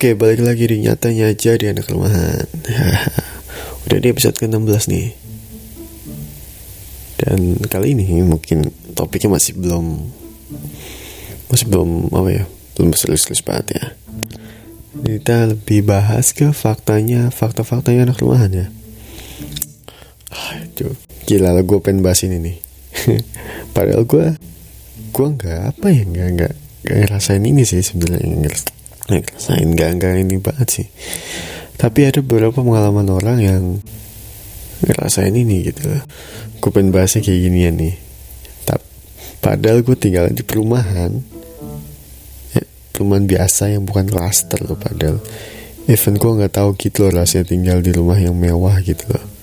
Oke, balik lagi di nyatanya aja di anak rumahan. Udah di episode ke-16 nih. Dan kali ini mungkin topiknya masih belum masih belum apa ya? Belum serius-serius banget ya. Kita lebih bahas ke faktanya, fakta-faktanya anak rumahan ya. Aduh, gila lah gue pengen bahas ini nih. Padahal gue gue nggak apa ya nggak nggak nggak ngerasain ini sih sebenarnya nggak ngerasain nggak nggak ini banget sih. Tapi ada beberapa pengalaman orang yang ngerasain ini gitu gue pengen bahasnya kayak gini ya nih. Tapi, padahal gue tinggal di perumahan. Ya, perumahan biasa yang bukan klaster loh padahal. Even gue nggak tahu gitu loh rasanya tinggal di rumah yang mewah gitu loh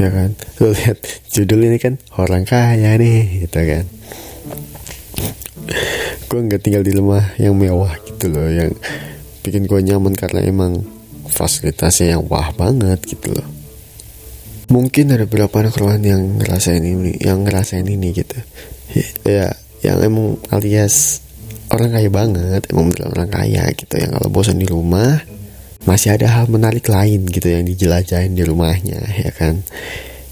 ya kan? Lo lihat judul ini kan orang kaya nih gitu kan. Gue nggak tinggal di rumah yang mewah gitu loh yang bikin gue nyaman karena emang fasilitasnya yang wah banget gitu loh. Mungkin ada beberapa anak rumahan yang ngerasain ini yang ngerasain ini gitu. Ya yang emang alias orang kaya banget emang orang kaya gitu. Yang kalau bosan di rumah masih ada hal menarik lain gitu yang dijelajahin di rumahnya ya kan?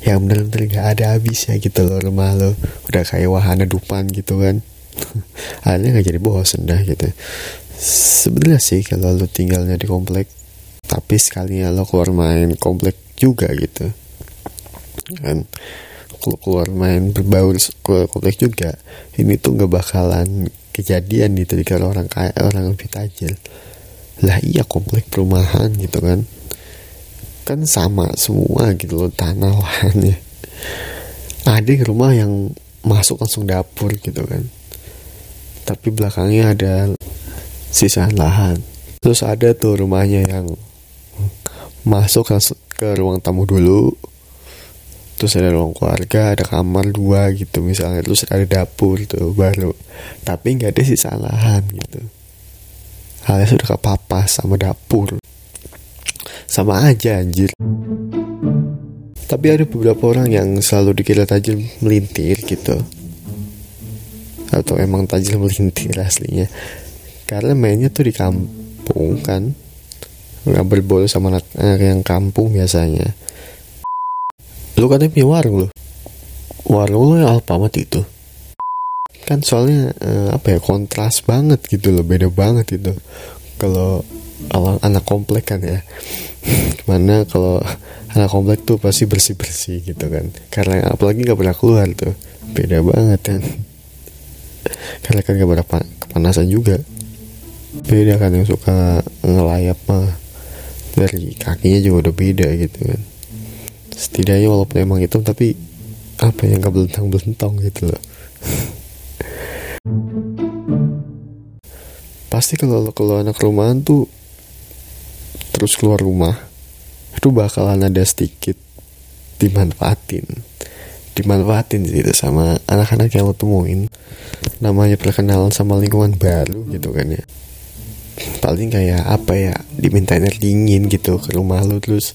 Yang bener-bener gak ada habisnya gitu loh rumah lo. Udah kayak wahana dupan gitu kan. Akhirnya nggak jadi bosen dah gitu. Sebenarnya sih kalau lo tinggalnya di komplek tapi sekalinya lo keluar main komplek juga gitu. Kan? Keluar main berbaur ke komplek juga ini tuh nggak bakalan kejadian gitu kalau orang kaya orang lebih tajil lah iya komplek perumahan gitu kan. Kan sama semua gitu loh tanah lahannya ada rumah yang masuk langsung dapur gitu kan. Tapi belakangnya ada sisa lahan. Terus ada tuh rumahnya yang masuk ke ruang tamu dulu. Terus ada ruang keluarga ada kamar dua gitu misalnya. Terus ada dapur tuh baru. Tapi nggak ada sisa lahan gitu alias sudah kepapas sama dapur. Sama aja anjir. Tapi ada beberapa orang yang selalu dikira tajir melintir gitu. Atau emang tajil melintir aslinya. Karena mainnya tuh di kampung kan? Nggak berbola sama anak, anak yang kampung biasanya. Lu katanya punya warung lu? Warung lu yang Alfamart itu kan soalnya eh, apa ya kontras banget gitu loh beda banget itu kalau anak komplek kan ya. Mana kalau anak komplek tuh pasti bersih bersih gitu kan. Karena apalagi nggak pernah keluar tuh. Beda banget kan. Karena kan gak berapa kepanasan juga. Beda kan yang suka ngelayap mah. Dari kakinya juga udah beda gitu kan. Setidaknya walaupun emang hitam tapi apa yang gak belentang-belentang gitu loh pasti kalau kalau anak rumahan tuh terus keluar rumah itu bakalan ada sedikit dimanfaatin. Dimanfaatin gitu sama anak-anak yang lo temuin. Namanya perkenalan sama lingkungan baru gitu kan ya. Paling kayak apa ya diminta air dingin gitu ke rumah lo terus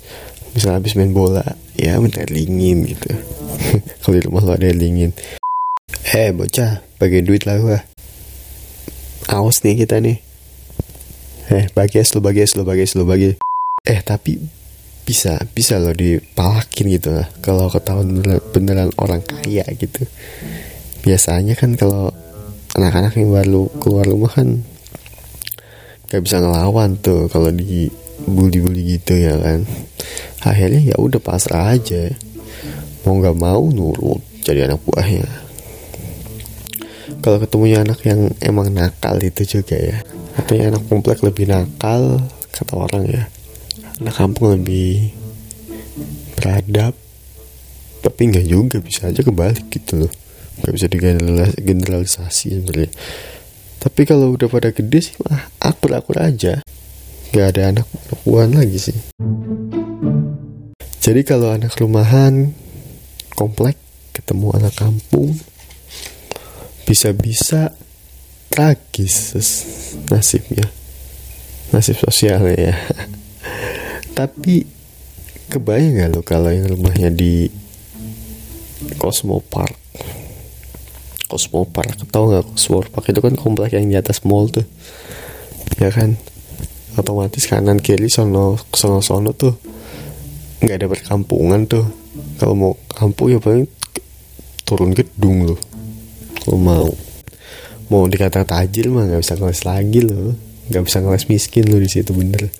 misalnya habis main bola ya minta air dingin gitu. Kalau di rumah lo ada air dingin eh bocah bagi duit lah gua awas nih kita nih. Eh bagi es lo bagi es lo bagi es lo bagi. Eh tapi bisa bisa loh dipalakin gitu lah. Kalau ketahuan beneran, beneran orang kaya gitu. Biasanya kan kalau anak-anak yang baru keluar rumah kan gak bisa ngelawan tuh kalau di bully-bully gitu ya kan. Akhirnya ya udah pasrah aja. Mau nggak mau nurut jadi anak buahnya kalau ketemunya anak yang emang nakal itu juga ya. Katanya anak komplek lebih nakal kata orang ya. Anak kampung lebih beradab. Tapi nggak juga bisa aja kebalik gitu loh. Nggak bisa digeneralisasi sebenarnya. Tapi kalau udah pada gede sih mah akur akur aja. Nggak ada anak perempuan lagi sih. Jadi kalau anak rumahan komplek ketemu anak kampung bisa-bisa tragis nasibnya. Nasib sosialnya ya. Tapi kebayang gak lo kalau yang rumahnya di Cosmo Park? Cosmo Park tau nggak Cosmo Park? Itu kan komplek yang di atas mall tuh. Ya kan? Otomatis kanan kiri sono sono sono tuh nggak ada perkampungan tuh. Kalau mau kampung ya paling turun gedung loh kalau mau. Mau dikata tajir mah nggak bisa ngeles lagi loh. Nggak bisa ngeles miskin loh di situ bener.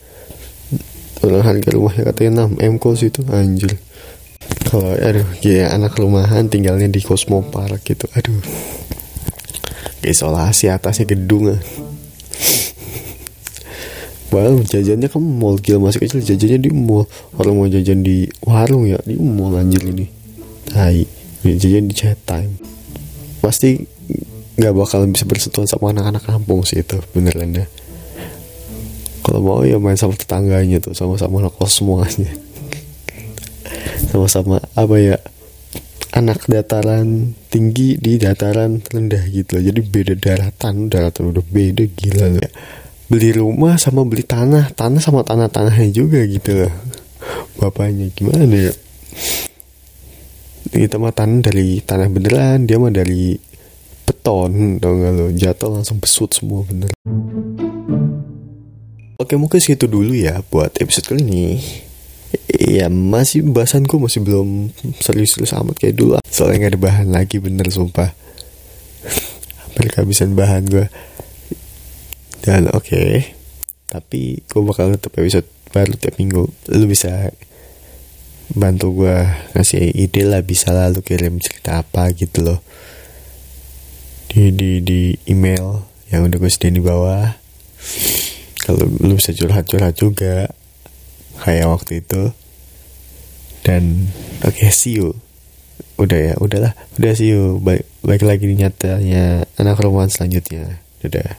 Orang harga rumahnya katanya 6 m kos itu anjir. Kalau aduh ya anak rumahan tinggalnya di Cosmo Park gitu aduh. Isolasi atasnya gedung ah. Well, jajannya kan mall gila masih kecil jajannya di mall. Orang mau jajan di warung ya di mall anjir ini. Hai jajan di chat time pasti nggak bakal bisa bersentuhan sama anak-anak kampung sih itu beneran ya. Kalau mau ya main sama tetangganya tuh sama-sama kos semuanya. Sama-sama apa ya anak dataran tinggi di dataran rendah gitu. Jadi beda daratan daratan udah beda gila loh beli rumah sama beli tanah tanah sama tanah tanahnya juga gitu loh bapaknya gimana ya kita mah tanah dari tanah beneran dia mah dari beton. Dong lo? Jatuh langsung besut semua bener. Oke mungkin segitu dulu ya buat episode kali ini. Ya masih bahasanku masih belum serius-serius amat kayak dulu. Soalnya gak ada bahan lagi bener sumpah. Hampir kehabisan bahan gue dan oke okay, tapi gue bakal tetap episode baru tiap minggu. Lu bisa bantu gue ngasih ide lah bisa lah lu kirim cerita apa gitu loh. Di di di email yang udah gue sediain di bawah. Kalau lu bisa curhat curhat juga. Kayak waktu itu. Dan oke okay, see you. Udah ya udahlah. Udah see you. Baik baik lagi di nyatanya anak roman selanjutnya. Dadah